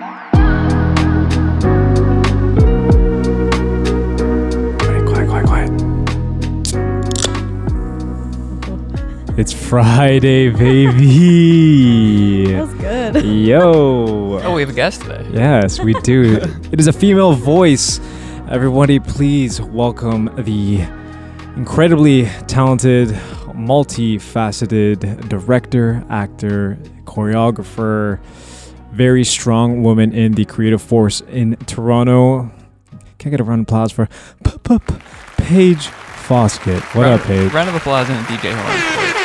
Quiet, quiet, quiet, quiet. It's Friday, baby. That was good. Yo. Oh, we have a guest today. Yes, we do. it is a female voice. Everybody, please welcome the incredibly talented, multifaceted director, actor, choreographer, very strong woman in the creative force in Toronto. Can't get a round of applause for Paige Foskett? What round, up, Paige? Round of applause and a DJ horn.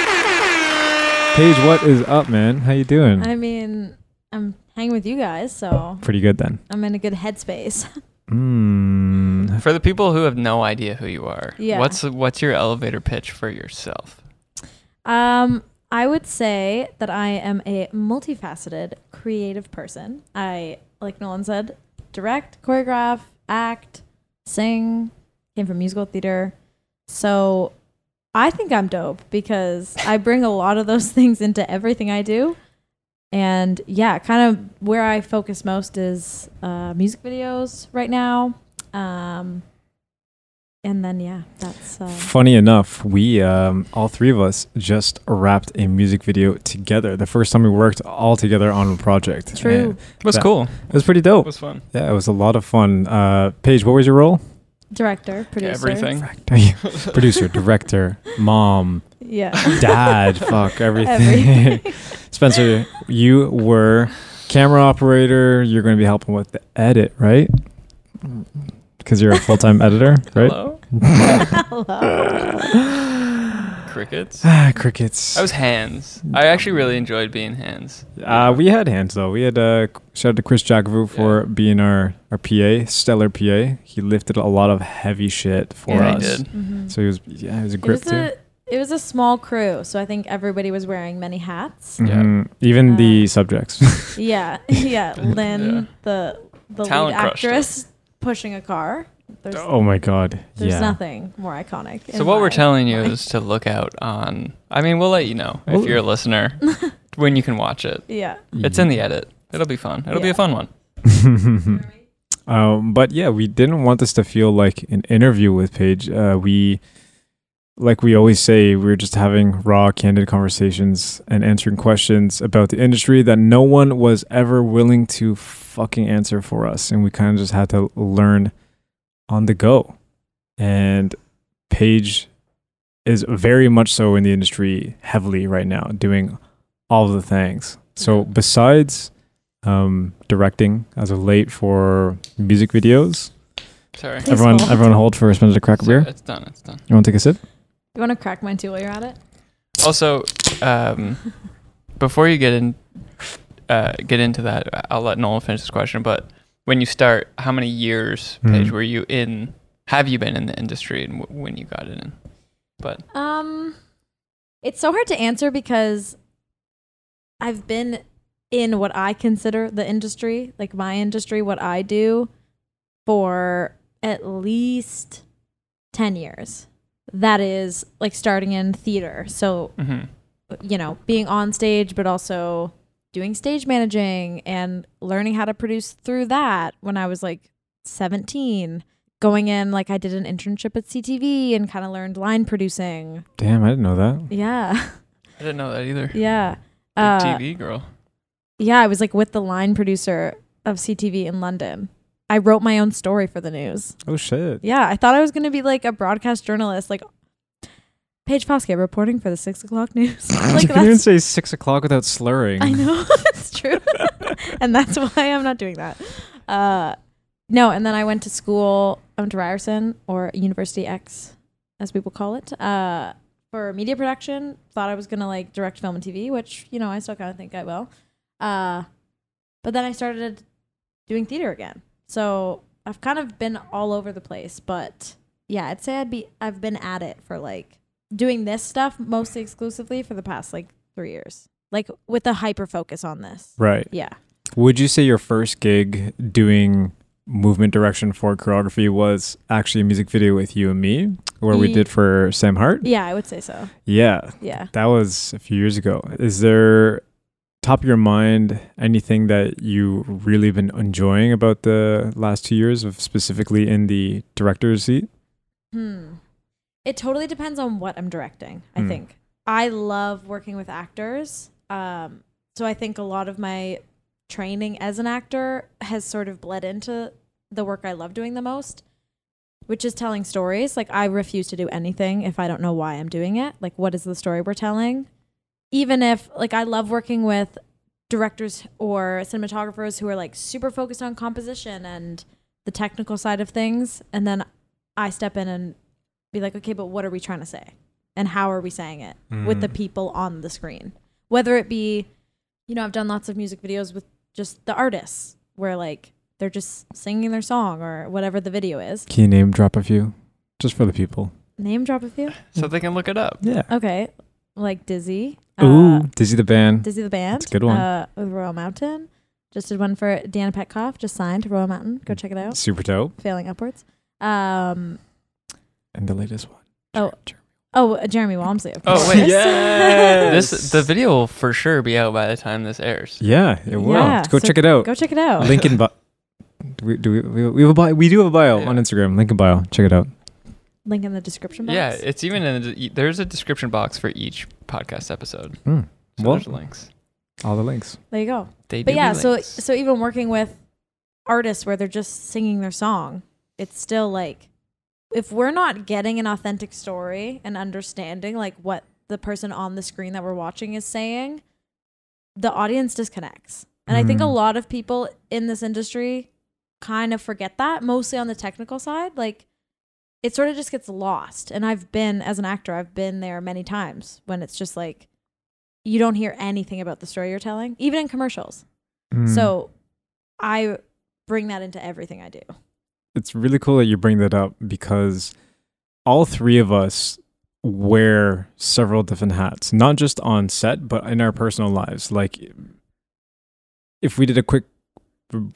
Paige, what is up, man? How you doing? I mean, I'm hanging with you guys, so Pretty good then. I'm in a good headspace. Mm. For the people who have no idea who you are, Yeah. what's what's your elevator pitch for yourself? Um, I would say that I am a multifaceted creative person. I, like Nolan said, direct, choreograph, act, sing, came from musical theater. So I think I'm dope because I bring a lot of those things into everything I do. And yeah, kind of where I focus most is uh, music videos right now. Um, and then, yeah, that's. Uh, Funny enough, we um, all three of us just wrapped a music video together. The first time we worked all together on a project. True. And Was That- cool. It was pretty dope. It was fun. Yeah, it was a lot of fun. Uh, Paige, what was your role? director, producer. Everything. Producer, director, mom, Yeah. dad, fuck everything. Everything. Spencer, you were camera operator. You're going to be helping with the edit, right? Because you're a full time editor, right? Hello. Hello. Crickets. Ah, crickets. I was hands. I actually really enjoyed being hands. Uh, we had hands though. We had uh, shout out to Chris Jacovou for Yeah. being our our PA, stellar PA. He lifted a lot of heavy shit for Yeah, he us. did. Mhm. So he was yeah, he was a It grip was too. a it was a small crew, so I think everybody was wearing many hats. Yeah. Mhm. Even the Uh, subjects. Yeah, yeah. Lynn, Yeah. the the Talent lead crushed it. actress, pushing a car. There's oh my god. there's yeah. nothing more iconic. So what we're my telling you mind. is to look out on. I mean, we'll let you know if Well- you're a listener when you can watch it. yeah. It's in the edit. It'll be fun. It'll be a fun one. um, but yeah, we didn't want this to feel like an interview with Paige. Uh, we, like we always say, we're just having raw, candid conversations and answering questions about the industry that no one was ever willing to fucking answer for us, and we kind of just had to learn on the go. And Paige is very much so in the industry heavily right now, doing all the things. So besides um, directing as of late for music videos. Sorry. Please everyone, hold. everyone, hold for Spencer to crack a So beer. It's done. It's done. You want to take a sip? You want to crack mine too while you're at it? Also, um, before you get in, uh, get into that, I'll let Nolan finish this question. But when you start, how many years, Paige, Mhm. were you in? Have you been in the industry, and w- when you got it in? But Um, it's so hard to answer because I've been in what I consider the industry, like my industry, what I do, for at least 10 years. That is like starting in theater. So, mhm. you know, being on stage, but also doing stage managing and learning how to produce through that when I was like 17. Going in, like I did an internship at CTV and kind of learned line producing. Damn, I didn't know that. Yeah. I didn't know that either. Yeah. Big Uh, TV girl. yeah, I was like with the line producer of CTV in London. I wrote my own story for the news. Oh shit. Yeah, I thought I was going to be like a broadcast journalist, like Paige Foskett reporting for the six o'clock news. you like even that's, say six o'clock without slurring. I know it's true, and that's why I'm not doing that. Uh, no, and then I went to school. I went to Ryerson or University X, as people call it, uh, for media production. Thought I was gonna like direct film and TV, which you know I still kind of think I will. Uh, but then I started doing theater again. So I've kind of been all over the place, but yeah, I'd say I'd be I've been at it for like doing this stuff mostly exclusively for the past like three years, like with a hyper focus on this. Right. Yeah. Would you say your first gig doing movement direction for choreography was actually a music video with you and me, where we did for Sam Hart? Yeah, I would say so. Yeah, Yeah. that was a few years ago. Is there? top of your mind, anything that you really been enjoying about the last two years of specifically in the director's seat? Hmm. It totally depends on what I'm directing, I Hmm. think. I love working with actors. Um, so I think a lot of my training as an actor has sort of bled into the work I love doing the most, which is telling stories. Like I refuse to do anything if I don't know why I'm doing it. Like what is the story we're telling? Even if like I love working with directors or cinematographers who are like super focused on composition and the technical side of things and then I step in and be like, okay, but what are we trying to say? And how are we saying it with the Mm. people on the screen? Whether it be, you know, I've done lots of music videos with just the artists where like they're just singing their song or whatever the video is. Can you name drop a few, just for the people? Name drop a few. so they can look it up. Yeah. Okay. Like Dizzy. Ooh, Uh, Dizzy the band. Dizzy the band. That's a good one. Uh, with Royal Mountain. Just did one for Deanna Petcoff, just signed to Royal Mountain. Go check it out. Super dope. Failing upwards. Um, And the latest one. Oh. Jer- oh, uh, Jeremy Walmsley. Of Oh, course. wait. Yes. This the video will for sure be out by the time this airs. Yeah, it will. Yeah, Go so check it out. Go check it out. Link in bio. Do we, do we, we, we have a bio. We do have a bio Yeah. on Instagram. Link in bio. Check it out. Link in the description box. Yeah, it's even in the, there's a description box for each podcast episode. Mm. So Well- there's links. All the links. there you go. They But do yeah, so so even working with artists where they're just singing their song, it's still like if we're not getting an authentic story and understanding like what the person on the screen that we're watching is saying, the audience disconnects. And I think a Mhm. lot of people in this industry kind of forget that, mostly on the technical side. Like it sort of just gets lost. And I've been as an actor, I've been there many times when it's just like you don't hear anything about the story you're telling, even in commercials. Mm. So I bring that into everything I do. It's really cool that you bring that up because all three of us wear several different hats, not just on set, but in our personal lives. Like, if we did a quick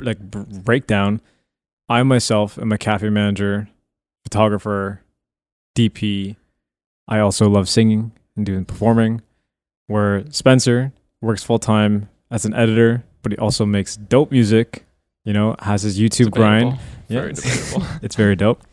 like breakdown, I myself am a cafe manager, photographer, DP. I also love singing and doing performing. Where Spencer works full time as an editor, but he also makes dope music. You know, has his YouTube grind. Debatable. Very debatable. it's very dope.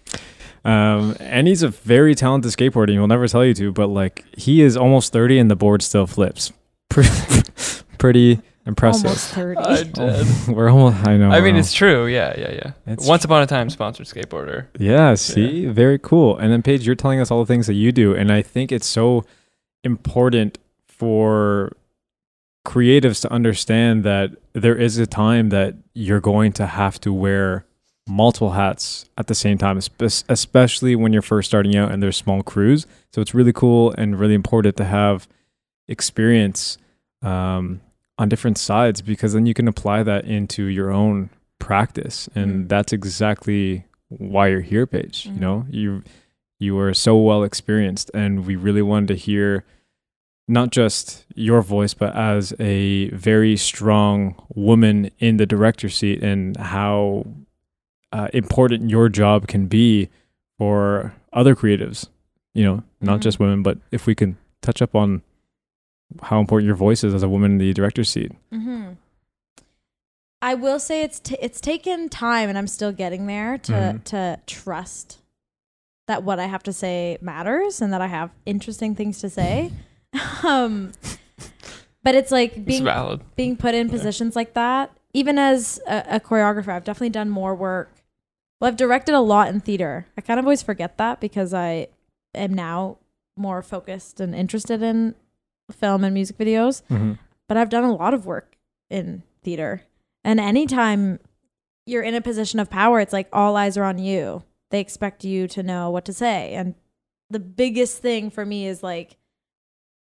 Um, and he's a very talented skateboarder. He'll never tell you to, but like he is almost 30 and the board still flips. Pretty, pretty impressive. Almost 30. I did. We're almost, I know. I mean, we're it's true. Yeah, yeah, yeah. It's Once upon a time, sponsored skateboarder. yeah, see, very cool. And then Paige, you're telling us all the things that you do. And I think it's so important for creatives to understand that there is a time that you're going to have to wear multiple hats at the same time, especially when you're first starting out and there's small crews. So it's really cool and really important to have experience um, on different sides because then you can apply that into your own practice, and Mhm. that's exactly why you're here, Paige. You Mhm. know, you you are so well experienced, and we really wanted to hear not just your voice, but as a very strong woman in the director seat, and how uh, important your job can be for other creatives. You know, not Mhm. just women, but if we can touch up on how important your voice is as a woman in the director's seat. hmm I will say it's t- it's taken time, and I'm still getting there to Mhm. to trust that what I have to say matters and that I have interesting things to say. um, but it's like It's being valid. being put in Yeah. positions like that, even as a, a choreographer, I've definitely done more work. Well, I've directed a lot in theater. I kind of always forget that because I am now more focused and interested in film and music videos. Mm-hmm. But I've done a lot of work in theater. And anytime you're in a position of power, it's like all eyes are on you. They expect you to know what to say. And the biggest thing for me is like,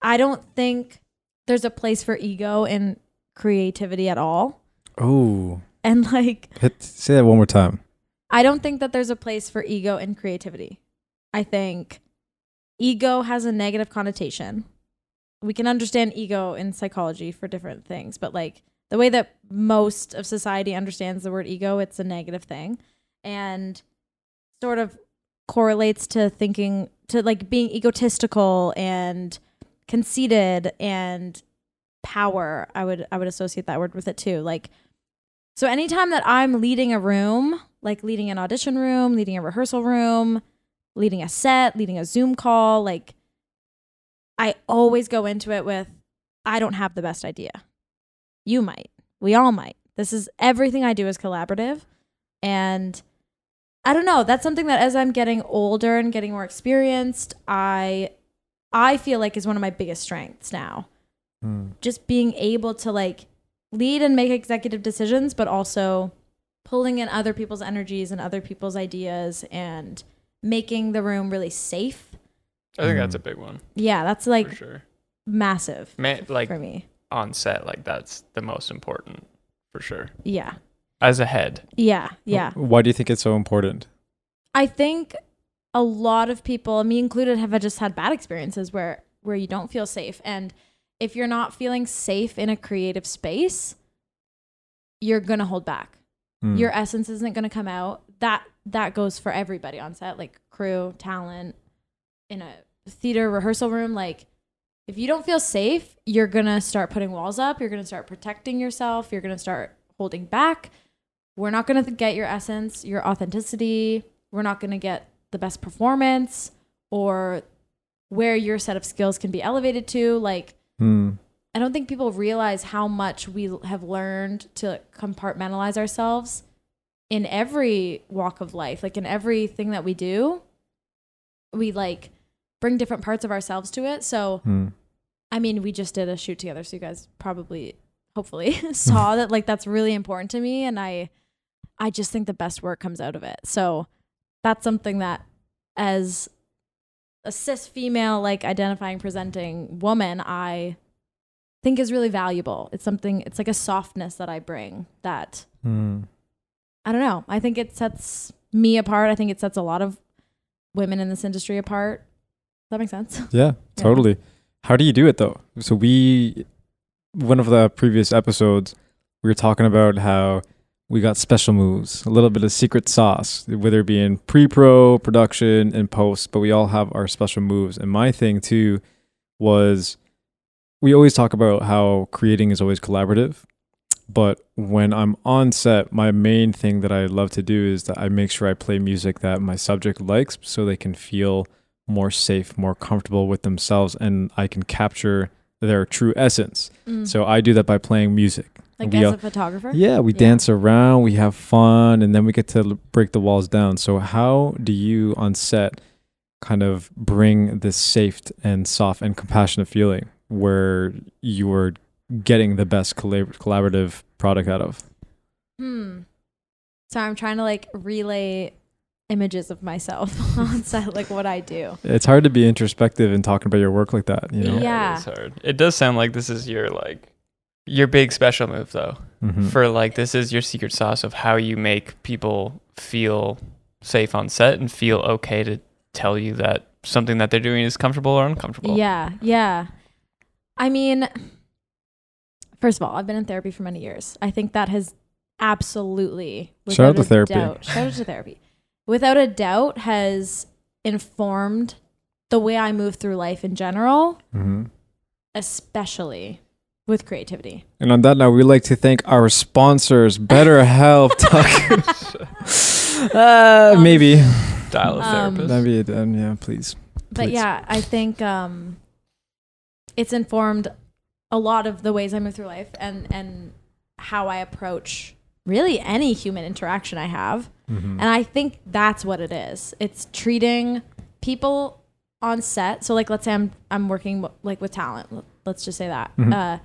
I don't think there's a place for ego in creativity at all. Oh, And like, hit say that one more time. I don't think that there's a place for ego and creativity. I think ego has a negative connotation. We can understand ego in psychology for different things, but like the way that most of society understands the word ego, it's a negative thing and sort of correlates to thinking to like being egotistical and conceited and power. I would I would associate that word with it too. Like so anytime that I'm leading a room, like leading an audition room, leading a rehearsal room, leading a set, leading a Zoom call, like I always go into it with I don't have the best idea. You might. We all might. This is everything I do is collaborative and I don't know, that's something that as I'm getting older and getting more experienced, I I feel like is one of my biggest strengths now. Mm. Just being able to like lead and make executive decisions, but also pulling in other people's energies and other people's ideas and making the room really safe. I think Mm. that's a big one Yeah, that's like for sure. massive Man, like for me. on set, like that's the most important for sure. Yeah. As a head, Yeah. Yeah. Why do you think it's so important? I think a lot of people, me included, have just had bad experiences where where you don't feel safe. And if you're not feeling safe in a creative space, you're gonna hold back. Mm. Your essence isn't gonna come out. That that goes for everybody on set, like crew, talent, in a theater rehearsal room. Like if you don't feel safe, you're gonna start putting walls up. You're gonna start protecting yourself. You're gonna start holding back. We're not gonna get your essence, your authenticity. We're not gonna get the best performance or where your set of skills can be elevated to. Like Mm. I don't think people realize how much we have learned to compartmentalize ourselves in every walk of life, like in everything that we do. We like bring different parts of ourselves to it. So, Mm. I mean, we just did a shoot together, so you guys probably, hopefully, saw that like that's really important to me, and I, I just think the best work comes out of it. So, that's something that, as a cis female, like identifying, presenting woman, I think is really valuable. It's something. It's like a softness that I bring that Mm. I don't know. I think it sets me apart. I think it sets a lot of women in this industry apart. Does that make sense? Yeah, totally. How do you do it though? So we, one of the previous episodes, we were talking about how we got special moves, a little bit of secret sauce, whether it be in pre-pro, production, and post. But we all have our special moves. And my thing too was we always talk about how creating is always collaborative. But when I'm on set, my main thing that I love to do is that I make sure I play music that my subject likes so they can feel more safe, more comfortable with themselves, and I can capture their true essence. Mm. So I do that by playing music. Like we as all- a photographer. Yeah, we Yeah. dance around, we have fun, and then we get to l- break the walls down. So how do you on set kind of bring this safe and soft and compassionate feeling where you are getting the best collab- collaborative product out of? Hmm. So I'm trying to like relay images of myself on set, like what I do. It's hard to be introspective and talking about your work like that, you know? Yeah. it is hard. It does sound like this is your like your big special move though. Mhm. For like this is your secret sauce of how you make people feel safe on set and feel okay to tell you that something that they're doing is comfortable or uncomfortable. Yeah, yeah. I mean, first of all, I've been in therapy for many years. I think that has absolutely Shout out without to a therapy. Doubt, shout out to therapy. Without a doubt, has informed the way I move through life in general, Mhm. especially with creativity. And on that note, we'd like to thank our sponsors, BetterHelp. Talk- uh, Um, maybe. Dial a Um, therapist. That'd be it. Um, yeah, please. but Please. yeah, I think um, it's informed a lot of the ways I move through life and and how I approach really any human interaction I have. Mhm. And I think that's what it is. It's treating people on set. So like let's say I'm I'm working like with talent. Let's just say that. Mhm. Uh,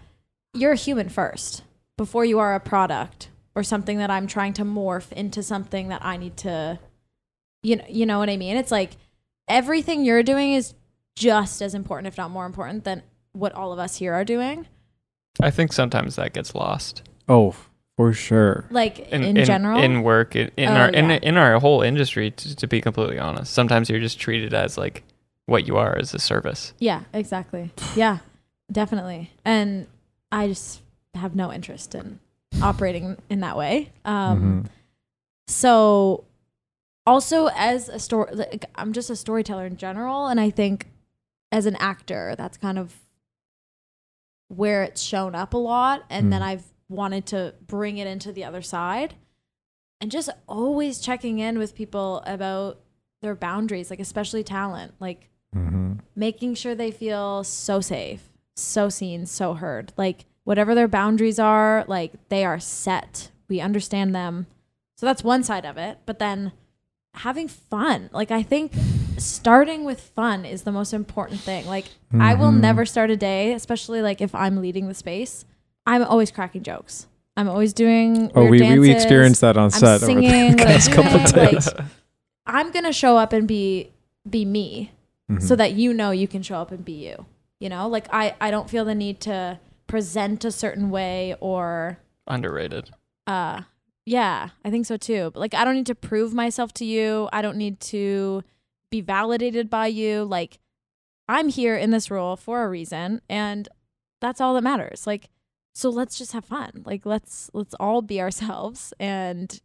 you're a human first before you are a product or something that I'm trying to morph into something that I need to you know you know what I mean? It's like everything you're doing is just as important if not more important than what all of us here are doing. I think sometimes that gets lost Oh, for sure. Like in, in, general. in work in, in Oh, our in, yeah. in our whole industry. To, to be completely honest, sometimes you're just treated as like what you are as a service. Yeah, exactly. Yeah, definitely. And I just have no interest in operating in that way. Um, Mhm. So, also as a story, like, I'm just a storyteller in general, and I think as an actor, that's kind of where it's shown up a lot and then Mm. I've wanted to bring it into the other side and just always checking in with people about their boundaries like especially talent like Mm-hmm. making sure they feel so safe so seen so heard like whatever their boundaries are like they are set we understand them so that's one side of it but then having fun like i think starting with fun is the most important thing like I will Mhm. never start a day, especially like if I'm leading the space. I'm always cracking jokes. I'm always doing. Oh, we, we we experienced that on I'm set over the couple days. like- I'm gonna show up and be be me, Mhm. so that you know you can show up and be you. You know, like I I don't feel the need to present a certain way or Underrated. uh yeah i think so too. But like i don't need to prove myself to you. I don't need to be validated by you. Like i'm here in this role for a reason and that's all that matters. Like so let's just have fun. Like let's let's all be ourselves and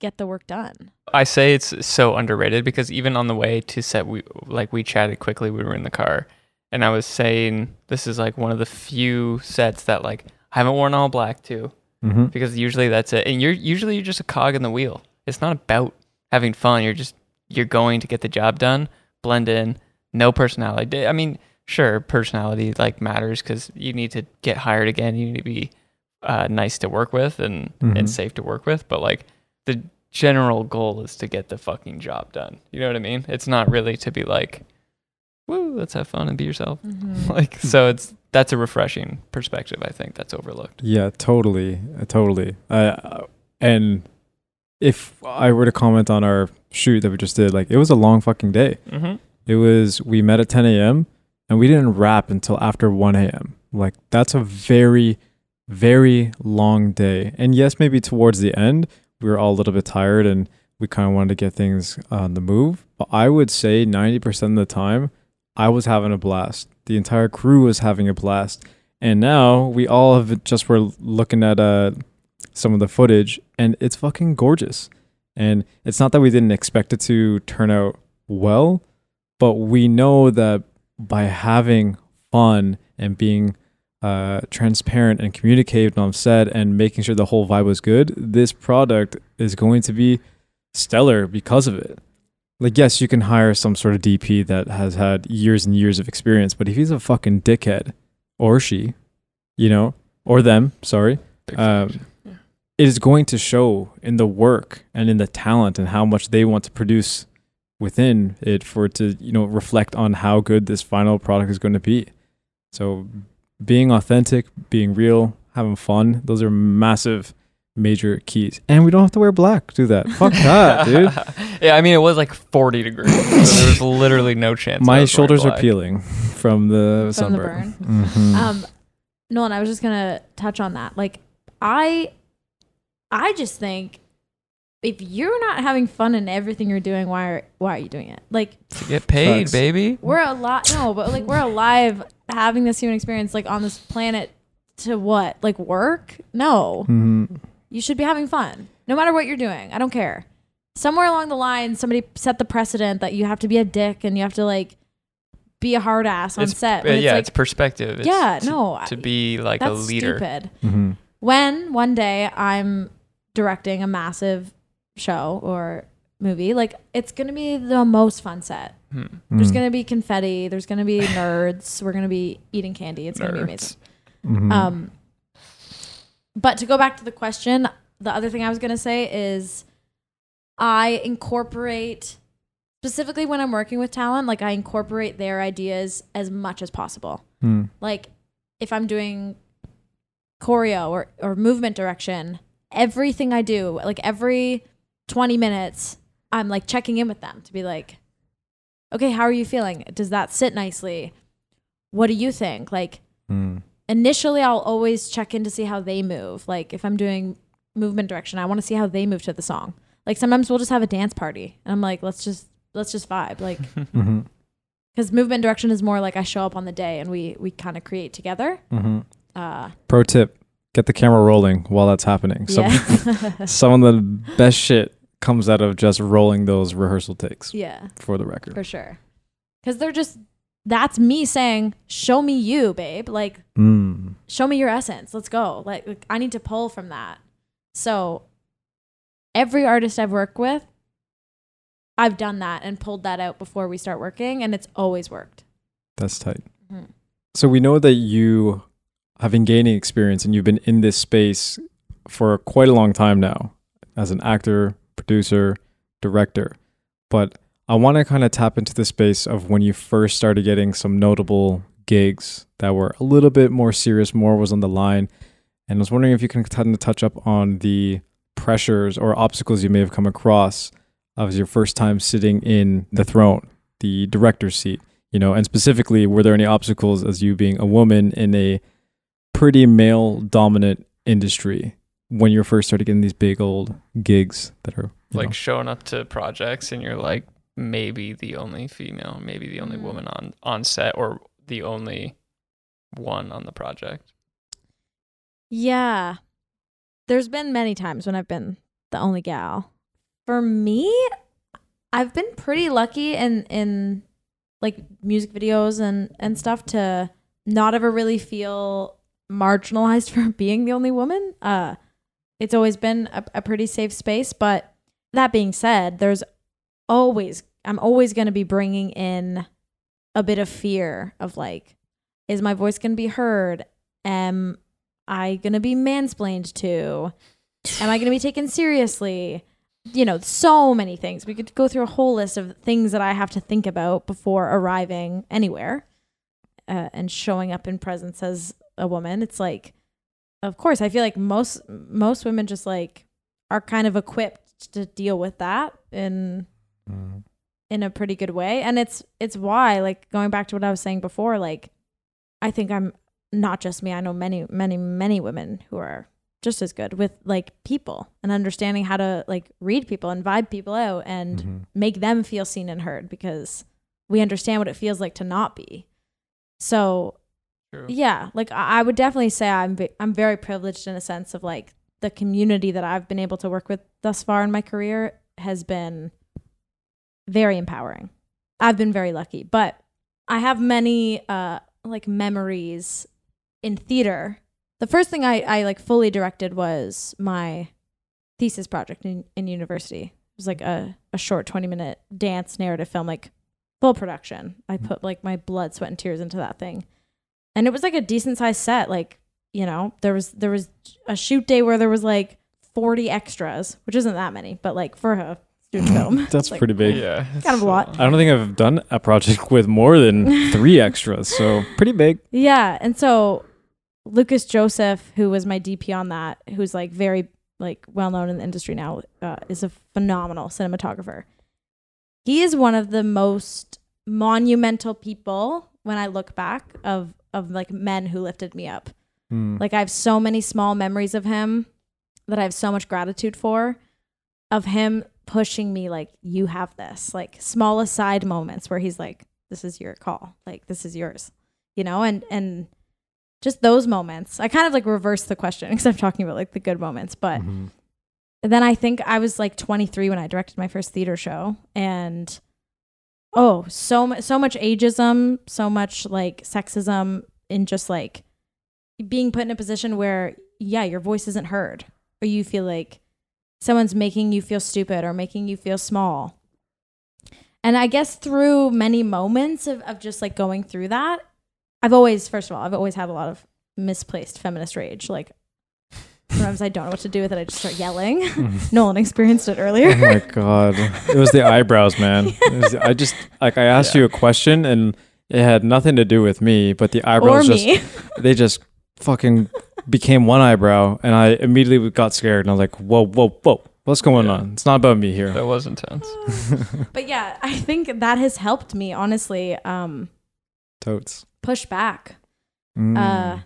get the work done. I say it's so underrated because even on the way to set, we like we chatted quickly. We were in the car, and I was saying this is like one of the few sets that like I haven't worn all black to Mhm. because usually that's it. And you're usually you're just a cog in the wheel. It's not about having fun. You're just you're going to get the job done, blend in, no personality. I mean, sure, personality like matters because you need to get hired again. You need to be uh, nice to work with and Mhm. and safe to work with. But like the general goal is to get the fucking job done. You know what I mean? It's not really to be like, woo, let's have fun and be yourself. Like so, it's that's a refreshing perspective. I think that's overlooked. Yeah, totally, uh, totally. Uh, and if I were to comment on our shoot that we just did, like it was a long fucking day. Mm-hmm. It was we met at 10 a.m. and we didn't wrap until after 1 a.m. Like that's a very, very long day. And yes, maybe towards the end we were all a little bit tired and we kind of wanted to get things on the move. But I would say 90% of the time I was having a blast. The entire crew was having a blast. And now we all have just were looking at uh some of the footage and it's fucking gorgeous. And it's not that we didn't expect it to turn out well, but we know that by having fun and being uh, transparent and communicating on set and making sure the whole vibe was good, this product is going to be stellar because of it. Like, yes, you can hire some sort of DP that has had years and years of experience, but if he's a fucking dickhead, or she, you know, or them, sorry, Um, it is going to show in the work and in the talent and how much they want to produce within it for it to you know reflect on how good this final product is going to be. So being authentic being real having fun those are massive major keys and we don't have to wear black do that fuck that dude yeah, I mean, it was like 40 degrees. So there was literally no chance. My was wearing shoulders are peeling from the From the sunburn burn. Mhm. um nolan i was just gonna touch on that like i i just think if you're not having fun in everything you're doing why are why are you doing it like To get paid, Facts. baby. we're alive no but like we're alive having this human experience like on this planet to what like work no Mhm. You should be having fun no matter what you're doing i don't care somewhere along the line somebody set the precedent that you have to be a dick and you have to like be a hard ass on It's- set uh, but it's yeah, like it's perspective. It's yeah to, no to be like that's a leader. stupid Mhm. when one day i'm directing a massive show or movie like it's gonna be the most fun set Hmm. there's Mhm. gonna be confetti there's gonna be nerds we're gonna be eating candy it's gonna be amazing Nerds. Mhm. um but to go back to the question the other thing i was gonna say is i incorporate specifically when i'm working with talent like i incorporate their ideas as much as possible Mm. like if I'm doing choreo or, or movement direction, everything I do, like every 20 minutes, I'm like checking in with them to be like, okay, how are you feeling? Does that sit nicely? What do you think? Like Mm. Initially, I'll always check in to see how they move. Like if I'm doing movement direction, I want to see how they move to the song. Like sometimes we'll just have a dance party and I'm like, let's just, let's just vibe. Like, Mhm. because movement direction is more like I show up on the day and we, we kind of create together. Mhm. Uh, Pro tip: Get the camera rolling while that's happening. Some yeah. some of the best shit comes out of just rolling those rehearsal takes yeah, for the record. for sure. Because they're just that's me saying, "Show me you, babe." Like Mm. show me your essence. Let's go. Like, like, I need to pull from that. So every artist I've worked with, I've done that and pulled that out before we start working, and it's always worked. That's tight. Mhm. So we know that you have been gaining experience and you've been in this space for quite a long time now as an actor, producer, director. But I want to kind of tap into the space of when you first started getting some notable gigs that were a little bit more serious, more was on the line. And I was wondering if you can kind of touch up on the pressures or obstacles you may have come across as your first time sitting in the throne, the director's seat you know and specifically were there any obstacles as you being a woman in a pretty male dominant industry when you first started getting these big old gigs that are like know, showing up to projects and you're like maybe the only female, maybe the only Mm. woman on on set or the only one on the project. Yeah. There's been many times when I've been the only gal. For me, I've been pretty lucky in in like music videos and and stuff to not ever really feel marginalized for being the only woman. Uh it's always been a, a pretty safe space, but that being said, there's always I'm always going to be bringing in a bit of fear of like is my voice going to be heard? Am I going to be mansplained to? Am I going to be taken seriously? You know, so many things. We could go through a whole list of things that I have to think about before arriving anywhere uh, and showing up in presence as a woman. It's like, of course, I feel like most most women just like are kind of equipped to deal with that in Mm. in a pretty good way and it's it's why like going back to what i was saying before like i think i'm not just me i know many many many women who are just as good with like people and understanding how to like read people and vibe people out and Mhm. make them feel seen and heard because we understand what it feels like to not be so True. yeah like i would definitely say i'm i'm very privileged in a sense of like the community that i've been able to work with thus far in my career has been very empowering. I've been very lucky but i have many uh like memories in theater. The first thing i i like fully directed was my thesis project in, in university. It was like a, a short 20 minute dance narrative film like full production. I put like my blood sweat and tears into that thing. And it was like a decent sized set like you know there was there was a shoot day where there was like 40 extras which isn't that many but like for a student film That's like, pretty big. Yeah. Kind of a lot. I don't think I've done a project with more than three extras, so pretty big. yeah and so lucas joseph who was my dp on that who's like very like well known in the industry now uh, is a phenomenal cinematographer he is one of the most monumental people when i look back of of like men who lifted me up Mm. Like I have so many small memories of him that I have so much gratitude for of him pushing me like you have this. Like small aside moments where he's like this is your call. Like this is yours. You know, and and just those moments. I kind of like reverse the question because I'm talking about like the good moments, but Mhm. then I think I was like 23 when I directed my first theater show, and oh, so much, so much ageism, so much like sexism in just like being put in a position where yeah, your voice isn't heard, or you feel like someone's making you feel stupid or making you feel small. And I guess through many moments of, of just like going through that, I've always, first of all, I've always had a lot of misplaced feminist rage. Like sometimes I don't know what to do with it. I just start yelling. Nolan experienced it earlier. Oh my god, it was the eyebrows, man. Was- I just like I asked Yeah. you a question and it had nothing to do with me, but the eyebrows just they just fucking became one eyebrow, and I immediately got scared, and I was like, whoa, whoa, whoa, what's going Yeah. on? It's not about me here. That was intense. but yeah, I think that has helped me honestly um, Totes. push back. Mm. Uh,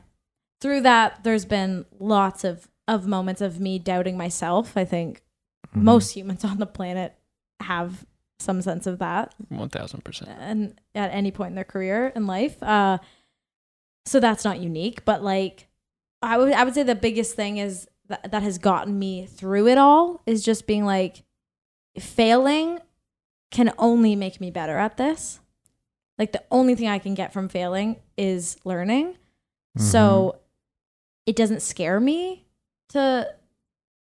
through that, there's been lots of of moments of me doubting myself. I think Mhm. most humans on the planet have some sense of that. One thousand percent. and at any point in their career and life. Uh, so that's not unique, but like I would I would say the biggest thing is that that has gotten me through it all is just being like failing can only make me better at this. Like the only thing I can get from failing is learning. Mm-hmm. So it doesn't scare me to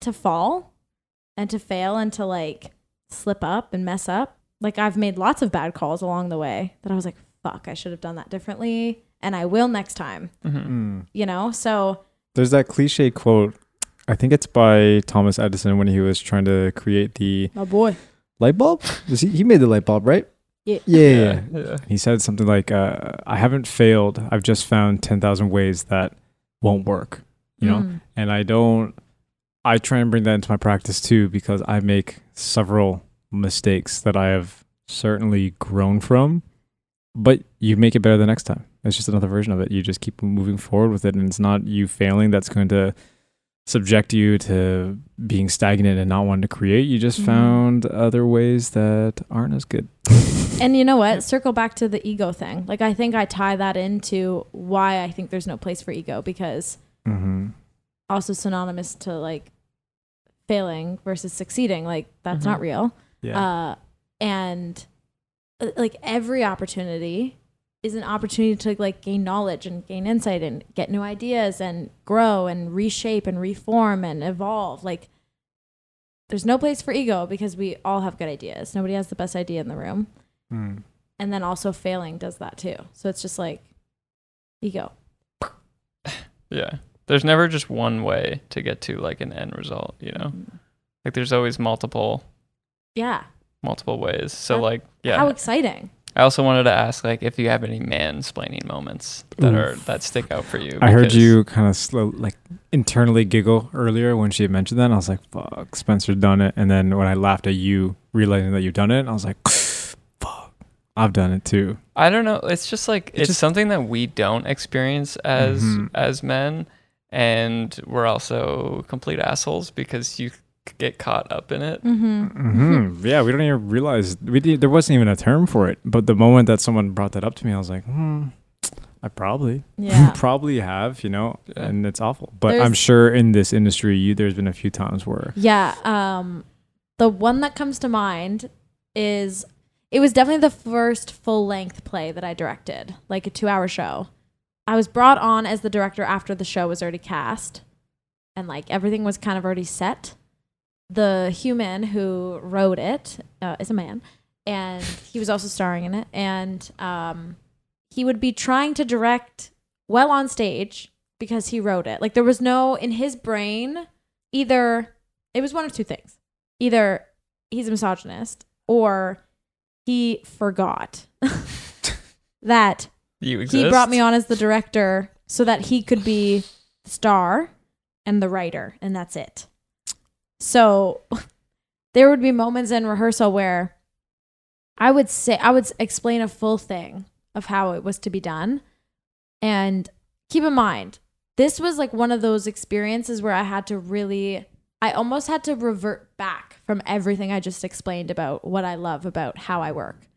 to fall and to fail and to like slip up and mess up. Like I've made lots of bad calls along the way that I was like, fuck, I should have done that differently and I will next time, Mhm. Mm. you know? So There's that cliche quote. I think it's by Thomas Edison when he was trying to create the my boy. Light bulb? Was he, he made the light bulb, right? Yeah. Yeah. yeah, yeah. yeah. He said something like, uh, "I haven't failed. I've just found ten thousand ways that won't work." You know, Mm. and I don't. I try and bring that into my practice too because I make several mistakes that I have certainly grown from, but you make it better the next time. It's just another version of it. You just keep moving forward with it, and it's not you failing that's going to subject you to being stagnant and not wanting to create. You just Mhm. found other ways that aren't as good. And you know what? Circle back to the ego thing. Like I think I tie that into why I think there's no place for ego because Mm-hmm. also synonymous to like failing versus succeeding. Like that's not Mhm. real. Yeah. Uh, and uh, like every opportunity is an opportunity to like gain knowledge and gain insight and get new ideas and grow and reshape and reform and evolve. Like there's no place for ego because we all have good ideas. Nobody has the best idea in the room. Mm. And then also failing does that too. So it's just like ego. Yeah. There's never just one way to get to like an end result, you know? Like there's always multiple Yeah. multiple ways. So How- like yeah. How exciting. I also wanted to ask like if you have any mansplaining moments that Oof. are that stick out for you. I heard you kind of slow, like internally giggle earlier when she had mentioned that. And I was like, "Fuck, Spencer's done it." And then when I laughed at you realizing that you've done it, I was like, "Fuck, I've done it too." I don't know. It's just like It's it's just- something that we don't experience as Mhm. as men, and we're also complete assholes because you get caught up in it. Mm-hmm. hmm Yeah, we don't even realize we did, there wasn't even a term for it. But the moment that someone brought that up to me, I was like, "Hmm, I probably, Yeah. probably have," you know, Yeah. and it's awful. But There's- I'm sure in this industry, you there's been a few times where, Yeah. Um, the one that comes to mind is it was definitely the first full length play that I directed, like a two hour show. I was brought on as the director after the show was already cast and like everything was kind of already set. The human who wrote it uh, is a man and he was also starring in it. And um, he would be trying to direct well on stage because he wrote it. Like there was no, in his brain, either it was one of two things either he's a misogynist or he forgot that he brought me on as the director so that he could be the star and the writer and that's it so there would be moments in rehearsal where i would say i would explain a full thing of how it was to be done. And keep in mind this was like one of those experiences where i had to really i almost had to revert back from everything i just explained about what i love about how i work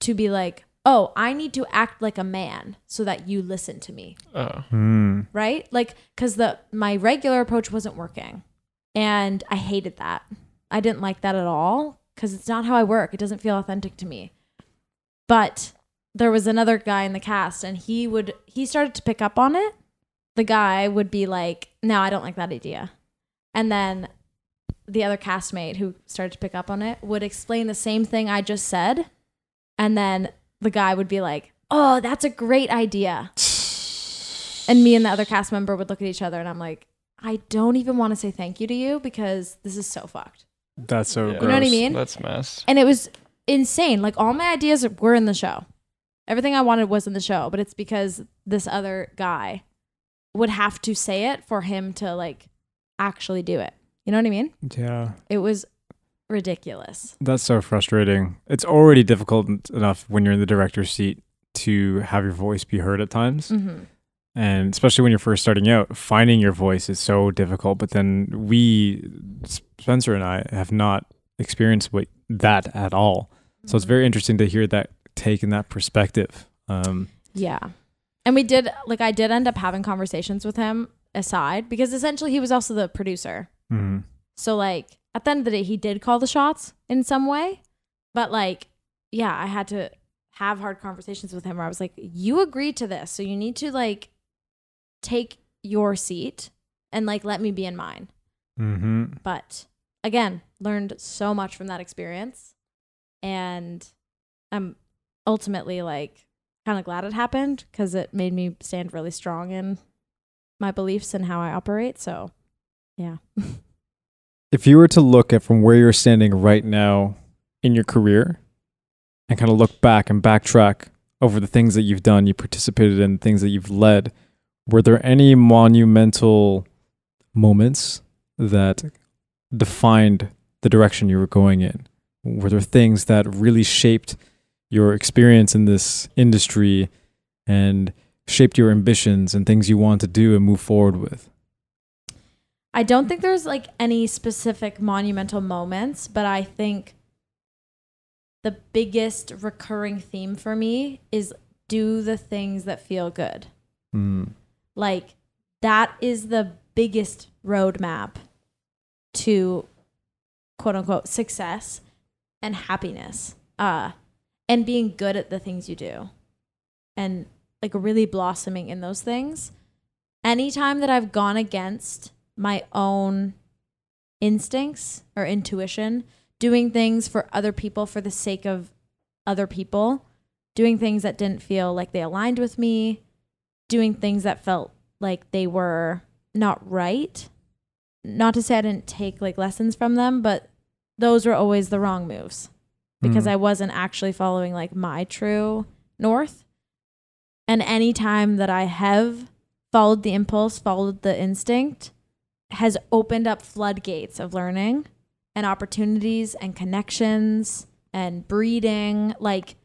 to be like oh i need to act like a man so that you listen to me. Oh. hmm, right? Like because the my regular approach wasn't working and i hated that. I didn't like that at all because it's not how i work. It doesn't feel authentic to me. But there was another guy in the cast and he would he started to pick up on it. The guy would be like no i don't like that idea. And then the other castmate who started to pick up on it would explain the same thing i just said. And then the guy would be like oh that's a great idea. And me and the other cast member would look at each other and I'm like, I don't even want to say thank you to you because this is so fucked. that's so Yeah. gross. You know what I mean? That's mess. And it was insane. Like all my ideas were in the show. Everything I wanted was in the show, but it's because this other guy would have to say it for him to like actually do it. You know what I mean? Yeah. It was ridiculous. That's so frustrating. It's already difficult enough when you're in the director's seat to have your voice be heard at times. Mm-hmm. And especially when you're first starting out, finding your voice is so difficult. But then we, Spencer and I, have not experienced what, that at all. So it's very interesting to hear that take and that perspective. Um, Yeah. And we did like I did end up having conversations with him aside because essentially he was also the producer. mhm. So like at the end of the day, he did call the shots in some way, but like, yeah, I had to have hard conversations with him where I was like, you agreed to this. So you need to like take your seat and like let me be in mine. Mm-hmm. But again, learned so much from that experience. And I'm ultimately like kind of glad it happened because it made me stand really strong in my beliefs and how I operate. So, yeah. If you were to look at from where you're standing right now in your career and kind of look back and backtrack over the things that you've done, you participated in, things that you've led, were there any monumental moments that defined the direction you were going in? Were there things that really shaped your experience in this industry and shaped your ambitions and things you want to do and move forward with? I don't think there's like any specific monumental moments, but I think the biggest recurring theme for me is do the things that feel good. Mm. Like that is the biggest roadmap to quote unquote success and happiness. Uh and being good at the things you do. And like really blossoming in those things. Anytime that I've gone against my own instincts or intuition, doing things for other people for the sake of other people, doing things that didn't feel like they aligned with me, doing things that felt like they were not right. Not to say I didn't take like lessons from them, but those were always the wrong moves because Mm. I wasn't actually following like my true north. And any time that I have followed the impulse, followed the instinct, has opened up floodgates of learning and opportunities and connections and breeding. Like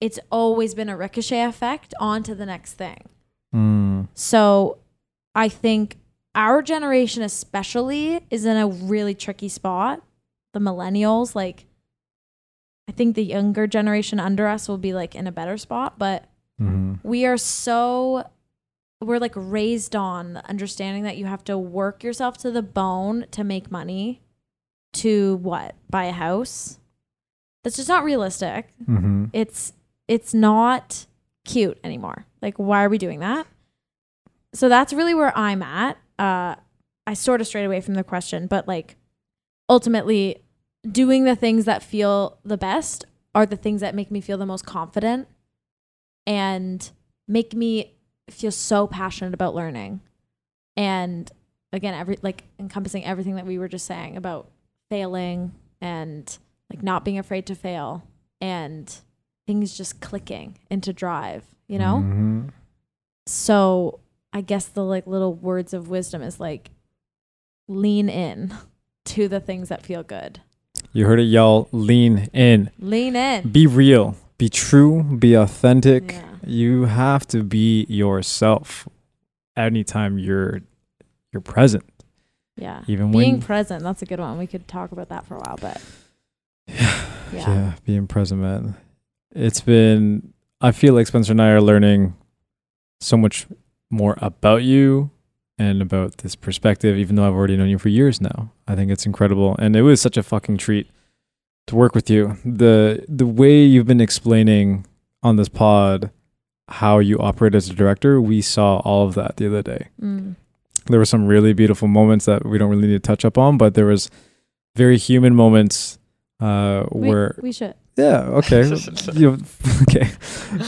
it's always been a ricochet effect onto the next thing. Mm. So I think our generation, especially, is in a really tricky spot. The millennials, like, I think the younger generation under us will be like in a better spot, but Mhm. we are so we're like raised on the understanding that you have to work yourself to the bone to make money to what buy a house that's just not realistic Mhm. it's it's not cute anymore. Like why are we doing that? So that's really where i'm at. Uh i sort of strayed away from the question but like ultimately doing the things that feel the best are the things that make me feel the most confident and make me feel so passionate about learning. And again every like encompassing everything that we were just saying about failing and like not being afraid to fail and things just clicking into drive you know Mhm. so i guess the like little words of wisdom is like lean in to the things that feel good You heard it, y'all. Lean in. lean in Be real. Be true. Be authentic. Yeah. You have to be yourself anytime you're you're present. yeah Even being when present that's a good one we could talk about that for a while but yeah, yeah, being present, man. It's been I feel like Spencer and I are learning so much more about you and about this perspective, even though I've already known you for years now. I think it's incredible. And it was such a fucking treat to work with you. The the way you've been explaining on this pod how you operate as a director, we saw all of that the other day. Mm. There were some really beautiful moments that we don't really need to touch up on, but there was very human moments uh, we, where we should yeah, okay. you okay.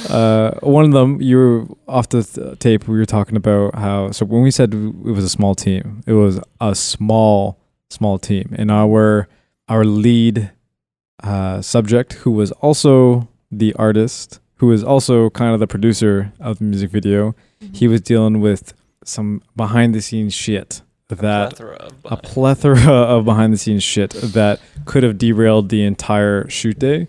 Uh, one of them, you were off the th- tape. We were talking about how. So when we said it was a small team, it was a small, small team, and our our lead uh, subject, who was also the artist, who was also kind of the producer of the music video, he was dealing with some behind the scenes shit that plethora of a behind- plethora of behind the scenes shit that could have derailed the entire shoot day.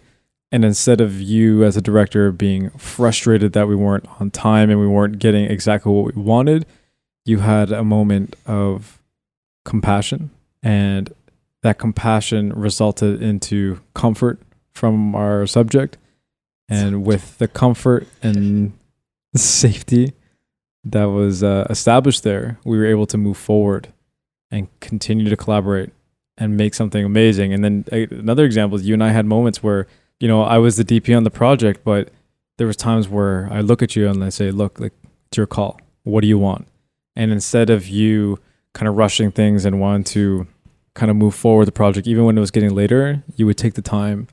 And instead of you as a director being frustrated that we weren't on time and we weren't getting exactly what we wanted, you had a moment of compassion. And that compassion resulted into comfort from our subject. And with the comfort and safety that was uh, established there, we were able to move forward and continue to collaborate and make something amazing. And then uh, another example is you and I had moments where, you know, I was the DP on the project, but there was times where I look at you and I say, "Look, like it's your call. What do you want?" And instead of you kind of rushing things and wanting to kind of move forward the project, even when it was getting later, you would take the time,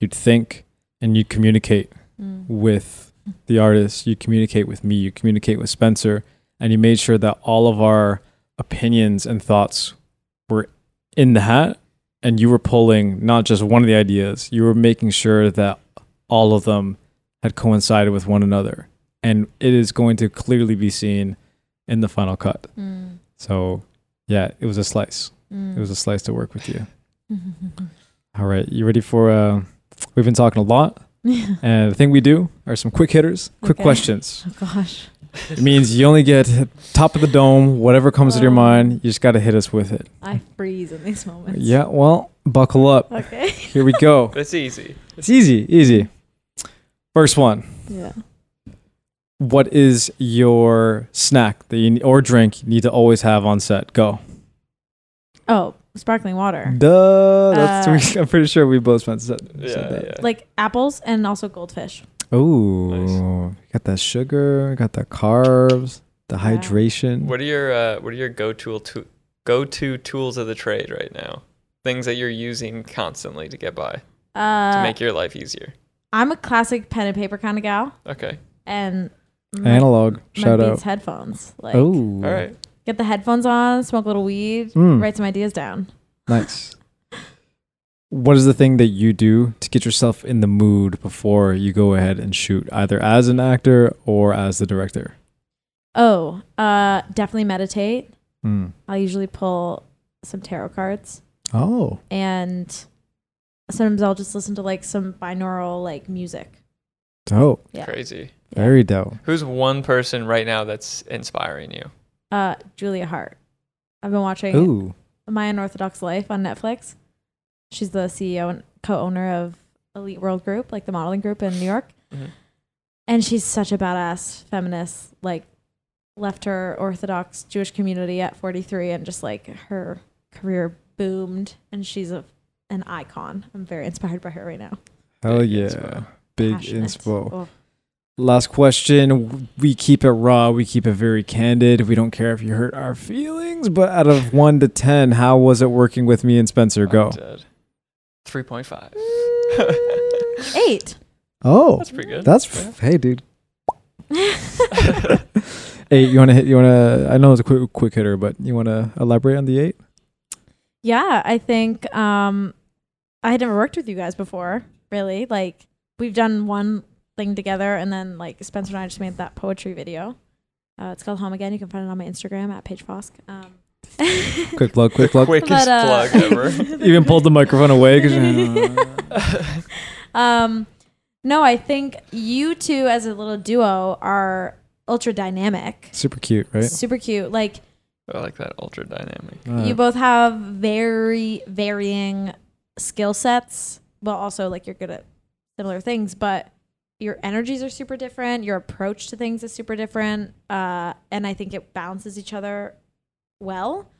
you'd think, and you'd communicate Mm. with the artist, you communicate with me, you communicate with Spencer, and you made sure that all of our opinions and thoughts were in the hat and you were pulling not just one of the ideas, you were making sure that all of them had coincided with one another. And it is going to clearly be seen in the final cut. Mm. So, yeah, it was a slice. Mm. It was a slice to work with you. All right, you ready for uh we've been talking a lot and the thing we do are some quick hitters, quick Okay. questions. Oh gosh. It means you only get top of the dome, whatever comes to your Oh. mind, you just got to hit us with it. I freeze in these moments. Yeah, well, buckle up. Okay. Here we go. It's easy. It's easy, easy. First one. Yeah. What is your snack that you or drink you need to always have on set? Go. Oh, sparkling water. Duh. That's Uh, I'm pretty sure we both said, said Yeah, that. yeah. Like apples and also goldfish. Oh, got that sugar, got the carbs, the Yeah. hydration. What are your uh, What are your go to to go to tools of the trade right now? Things that you're using constantly to get by to Uh, make your life easier. I'm a classic pen and paper kind of gal, Okay. and my, Analog. my Shout beats out. headphones. Like, oh, All right. get the headphones on, smoke a little weed, Mm. write some ideas down. Nice. What is the thing that you do to get yourself in the mood before you go ahead and shoot, either as an actor or as the director? Oh, uh, definitely meditate. Mm. I'll usually pull some tarot cards, Oh, and sometimes I'll just listen to like some binaural like music. dope. Yeah. Crazy. Very dope. Who's one person right now that's inspiring you? Uh, Julia Haart. I've been watching Ooh. My Unorthodox Life on Netflix. She's the CEO and co-owner of Elite World Group, like the modeling group in New York. Mhm. And she's such a badass feminist, like left her Orthodox Jewish community at 43 and just like her career boomed and she's a an icon. I'm very inspired by her right now. Hell Big yeah. inspo. Big Passionate. inspo. Oh. Last question. We keep it raw. We keep it very candid. We don't care if you hurt our feelings, but out of one to 10, how was it working with me and Spencer? Go. I'm dead. 3.5. Eight. Oh, That's pretty good. that's, Yeah. hey, dude. Hey, you want to hit, you want to, I know it's a quick, quick hitter, but you want to elaborate on the eight? Yeah, I think um I had never worked with you guys before, really. Like we've done one thing together and then like Spencer and I just made that poetry video. Uh, it's called Home Again. You can find it on my Instagram at Paige Fosk. Um, Quick plug, quick plug. Quickest But, uh, plug ever. Even pulled the microphone away. 'cause you- um no, I think you two as a little duo are ultra dynamic. Super cute, right? Super cute. Like I like that ultra dynamic. Uh, you both have very varying skill sets well also like you're good at similar things but your energies are super different your approach to things is super different uh, and i think it balances each other well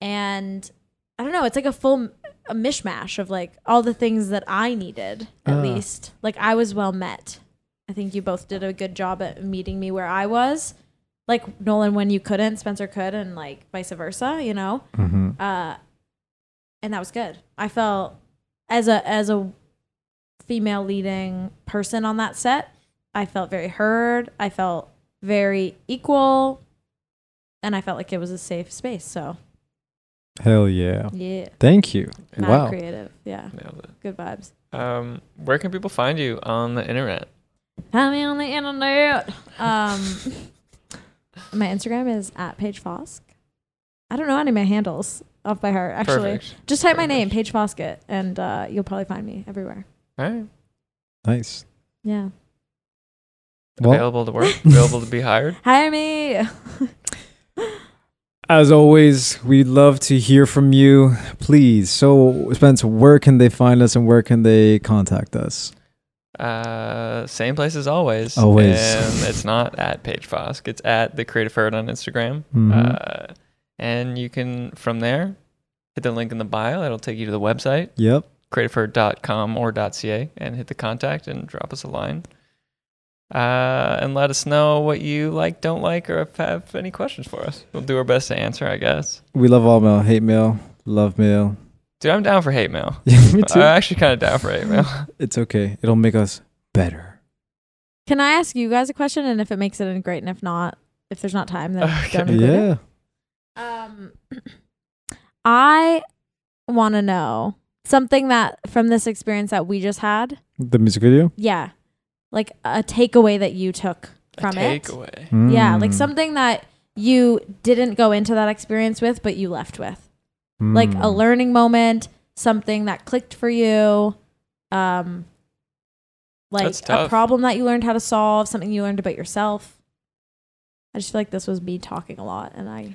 and i don't know it's like a full a mishmash of like all the things that i needed at Ah. least like i was well met i think you both did a good job at meeting me where i was like nolan when you couldn't spencer could and like vice versa you know mhm. uh, and that was good. I felt as a as a female leading person on that set, I felt very heard. I felt very equal, and I felt like it was a safe space. So Hell yeah. yeah, Thank you. mad wow. creative. Yeah, Nailed it. good vibes. Um, where can people find you on the internet? Find me on the internet. Um, my Instagram is at Paige Fosk. I don't know any of my handles off by heart. Actually, Perfect. just type my name, Paige Foskett, and uh, you'll probably find me everywhere. All right. Nice. Yeah, Well, available to work. available to be hired. hire me. as always, we'd love to hear from you. Please. So, Spence, where can they find us and where can they contact us? Uh, same place as always. Always. And it's not at Paige Fosk. It's at the Creative Herd on Instagram. Mhm. Uh, and you can from there hit the link in the bio. That'll take you to the website Yep. creativeherd.com or .ca and hit the contact and drop us a line. Uh, and let us know what you like, don't like, or if have any questions for us. We'll do our best to answer, I guess. We love all mail, hate mail, love mail. Dude, I'm down for hate mail. Me too. I'm actually kind of down for hate mail. it's okay. It'll make us better. Can I ask you guys a question? And if it makes it, then great. And if not, if there's not time, then Okay. don't include it. Yeah. Um, I want to know something that from this experience that we just had. The music video. Yeah, like a takeaway that you took from a it. takeaway. Yeah, like Mm. something that you didn't go into that experience with, but you left with, like a Mm. learning moment, something that clicked for you. Um, like That's a tough. problem that you learned how to solve, something you learned about yourself. I just feel like this was me talking a lot, and I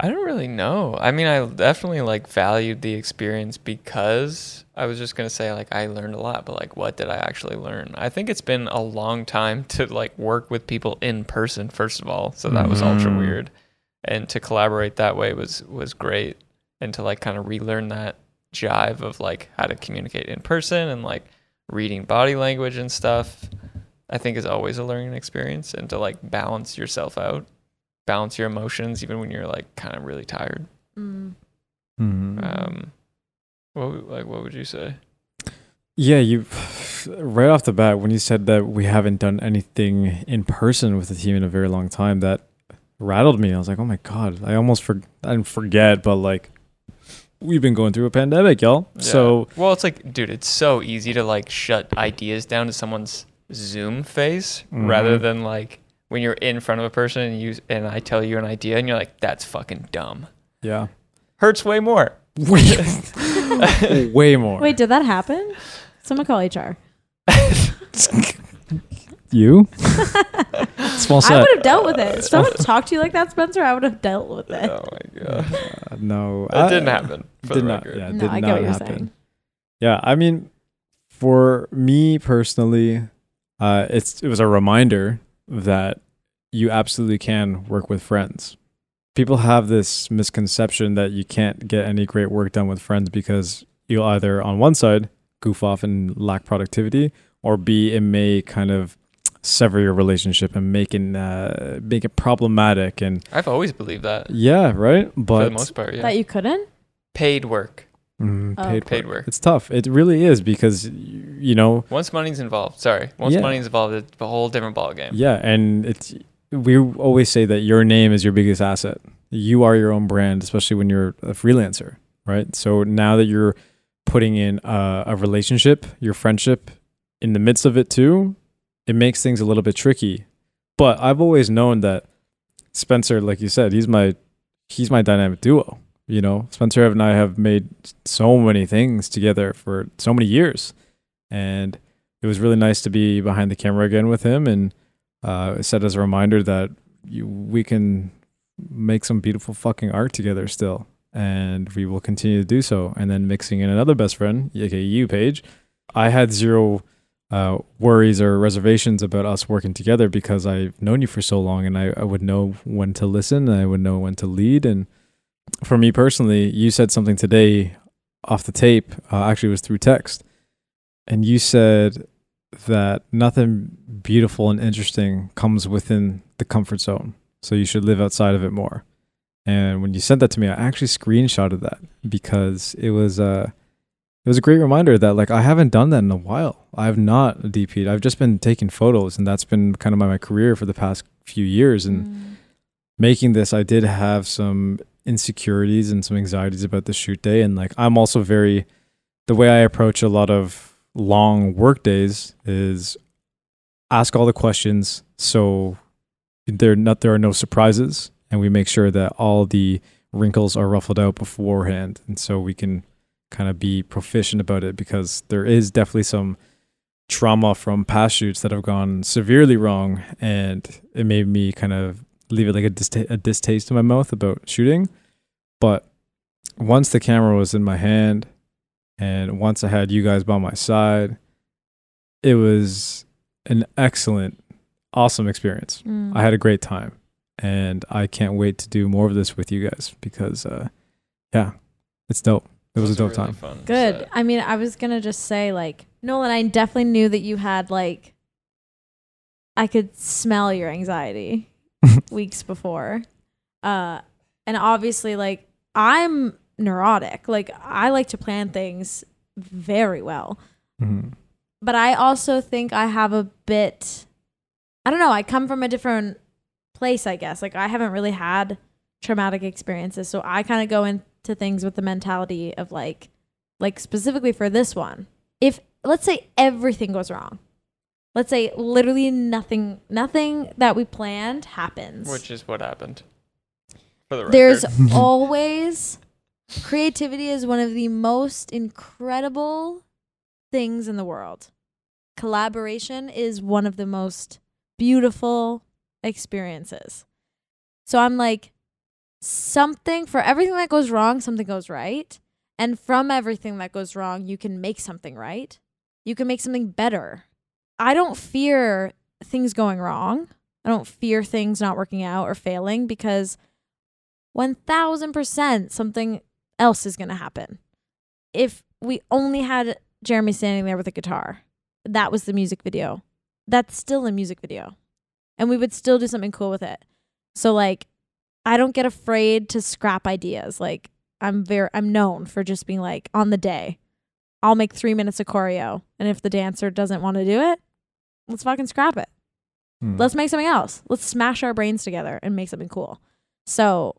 I don't really know. I mean, I definitely like valued the experience because I was just gonna say like I learned a lot, but like what did I actually learn? I think it's been a long time to like work with people in person first of all, so that was ultra Mhm. weird, and to collaborate that way was was great, and to like kind of relearn that jive of like how to communicate in person and like reading body language and stuff. I think is always a learning experience, and to like balance yourself out balance your emotions even when you're like kind of really tired. mm, Mhm. Um, what like what would you say? Yeah, you right off the bat when you said that we haven't done anything in person with the team in a very long time, that rattled me. I was like, oh my god, I almost for I didn't forget, but like we've been going through a pandemic, y'all. Yeah. So well, it's like, dude, it's so easy to like shut ideas down to someone's Zoom face rather Mhm. than like when you're in front of a person and you and I tell you an idea and you're like, that's fucking dumb. yeah, Hurts way more. way, way more. Wait, did that happen? Someone call HR. you small set. I would have dealt with it. If someone talked to you like that, Spencer, I would have dealt with it. oh my god, Uh, no, that I- didn't happen. For Did the not. record. Yeah, no, did I not get what you're happen. saying. Yeah, I mean, for me personally, uh, it's it was a reminder that you absolutely can work with friends. People have this misconception that you can't get any great work done with friends because you'll either on one side goof off and lack productivity, or B it may kind of sever your relationship and make it uh, make it problematic. And I've always believed that yeah, right. But for the most part. Yeah, That you couldn't? paid work, Mm, Oh. paid, paid work. work. It's tough. It really is because you know Once money's involved, sorry. Once Yeah. money's involved, it's a whole different ballgame. Yeah, and it's we always say that your name is your biggest asset. You are your own brand, especially when you're a freelancer, right? So now that you're putting in a, a relationship, your friendship in the midst of it too, it makes things a little bit tricky. But I've always known that Spencer, like you said, he's my he's my dynamic duo. You know, Spencer and I have made so many things together for so many years, and it was really nice to be behind the camera again with him and uh, set as a reminder that you, we can make some beautiful fucking art together still, and we will continue to do so. And then mixing in another best friend, aka you, Paige. I had zero uh, worries or reservations about us working together because I've known you for so long, and I, I would know when to listen, and I would know when to lead. And for me personally, you said something today off the tape. Uh, actually, it was through text, and you said that nothing beautiful and interesting comes within the comfort zone. So you should live outside of it more. And when you sent that to me, I actually screenshotted that because it was uh it was a great reminder that like I haven't done that in a while. I have not DP'd. I've just been taking photos and that's been kind of my, my career for the past few years and Mm. making this I did have some insecurities and some anxieties about the shoot day. And like I'm also very the way I approach a lot of long work days is ask all the questions so there not there are no surprises and we make sure that all the wrinkles are ruffled out beforehand. And so we can kind of be proficient about it because there is definitely some trauma from past shoots that have gone severely wrong and it made me kind of leave it like a, dista- a distaste in my mouth about shooting but once the camera was in my hand and once I had you guys by my side it was an excellent awesome experience Mm. I had a great time, and I can't wait to do more of this with you guys because, uh, yeah, it's dope. It was a dope time. Fun Good. set. I mean, I was gonna just say like Nolan. I definitely knew that you had like I could smell your anxiety weeks before. Uh, and obviously, like, I'm neurotic. Like, I like to plan things very well. Mhm. But I also think I have a bit, I don't know, I come from a different place, I guess. Like, I haven't really had traumatic experiences. So I kind of go into things with the mentality of like, like specifically for this one, if let's say everything goes wrong, let's say literally nothing, nothing that we planned happens. Which is what happened. For the. There's always creativity is one of the most incredible things in the world. Collaboration is one of the most beautiful experiences. So I'm like, something for everything that goes wrong, something goes right. And from everything that goes wrong, you can make something right. You can make something better. I don't fear things going wrong. I don't fear things not working out or failing because 1000% something else is going to happen. If we only had Jeremy standing there with a guitar, that was the music video. That's still a music video. And we would still do something cool with it. So like I don't get afraid to scrap ideas. Like I'm very I'm known for just being like on the day, I'll make 3 minutes of choreo and if the dancer doesn't want to do it, let's fucking scrap it Mm. let's make something else. Let's smash our brains together and make something cool. So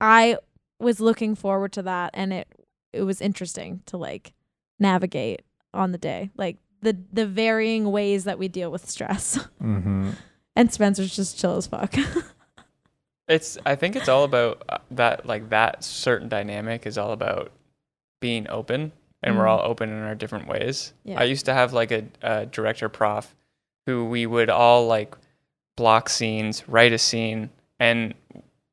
I was looking forward to that and it it was interesting to like navigate on the day. Like the the varying ways that we deal with stress. Mhm. and Spencer's just chill as fuck. It's. I think it's all about uh, that. Like that certain dynamic is all about being open, and we're Mhm. all open in our different ways. Yeah. I used to have like a, a director prof, who we would all like block scenes, write a scene, and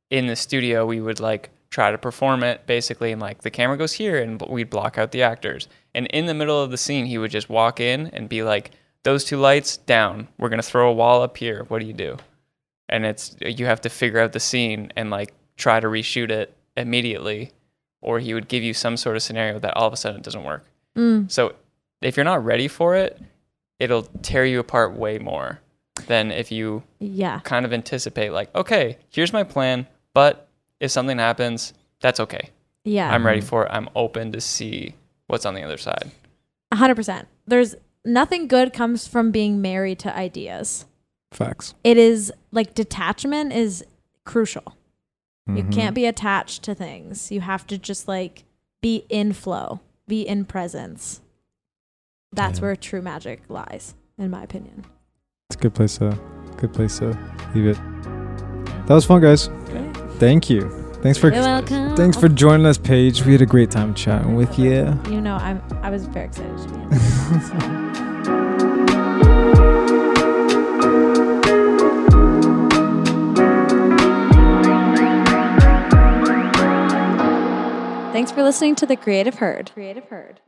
in the studio we would like try to perform it basically, and like the camera goes here, and we'd block out the actors. And in the middle of the scene, he would just walk in and be like, "Those two lights down. We're gonna throw a wall up here. What do you do?" and it's you have to figure out the scene and like try to reshoot it immediately or he would give you some sort of scenario that all of a sudden it doesn't work mm, so if you're not ready for it it'll tear you apart way more than if you yeah. kind of anticipate like okay here's my plan but if something happens that's okay Yeah. i'm ready for it i'm open to see what's on the other side A 100%. There's nothing good comes from being married to ideas. Facts. It is like detachment is crucial. You Mhm. can't be attached to things. You have to just like be in flow, be in presence. That's Yeah. where true magic lies, in my opinion. It's a good place to good place to leave it. That was fun, guys. Thank you. Thanks for You're welcome. thanks for joining us, Paige. We had a great time chatting with you. You know, I'm. I was very excited to be on. this podcast. Thanks for listening to the Creative Herd. Creative Herd.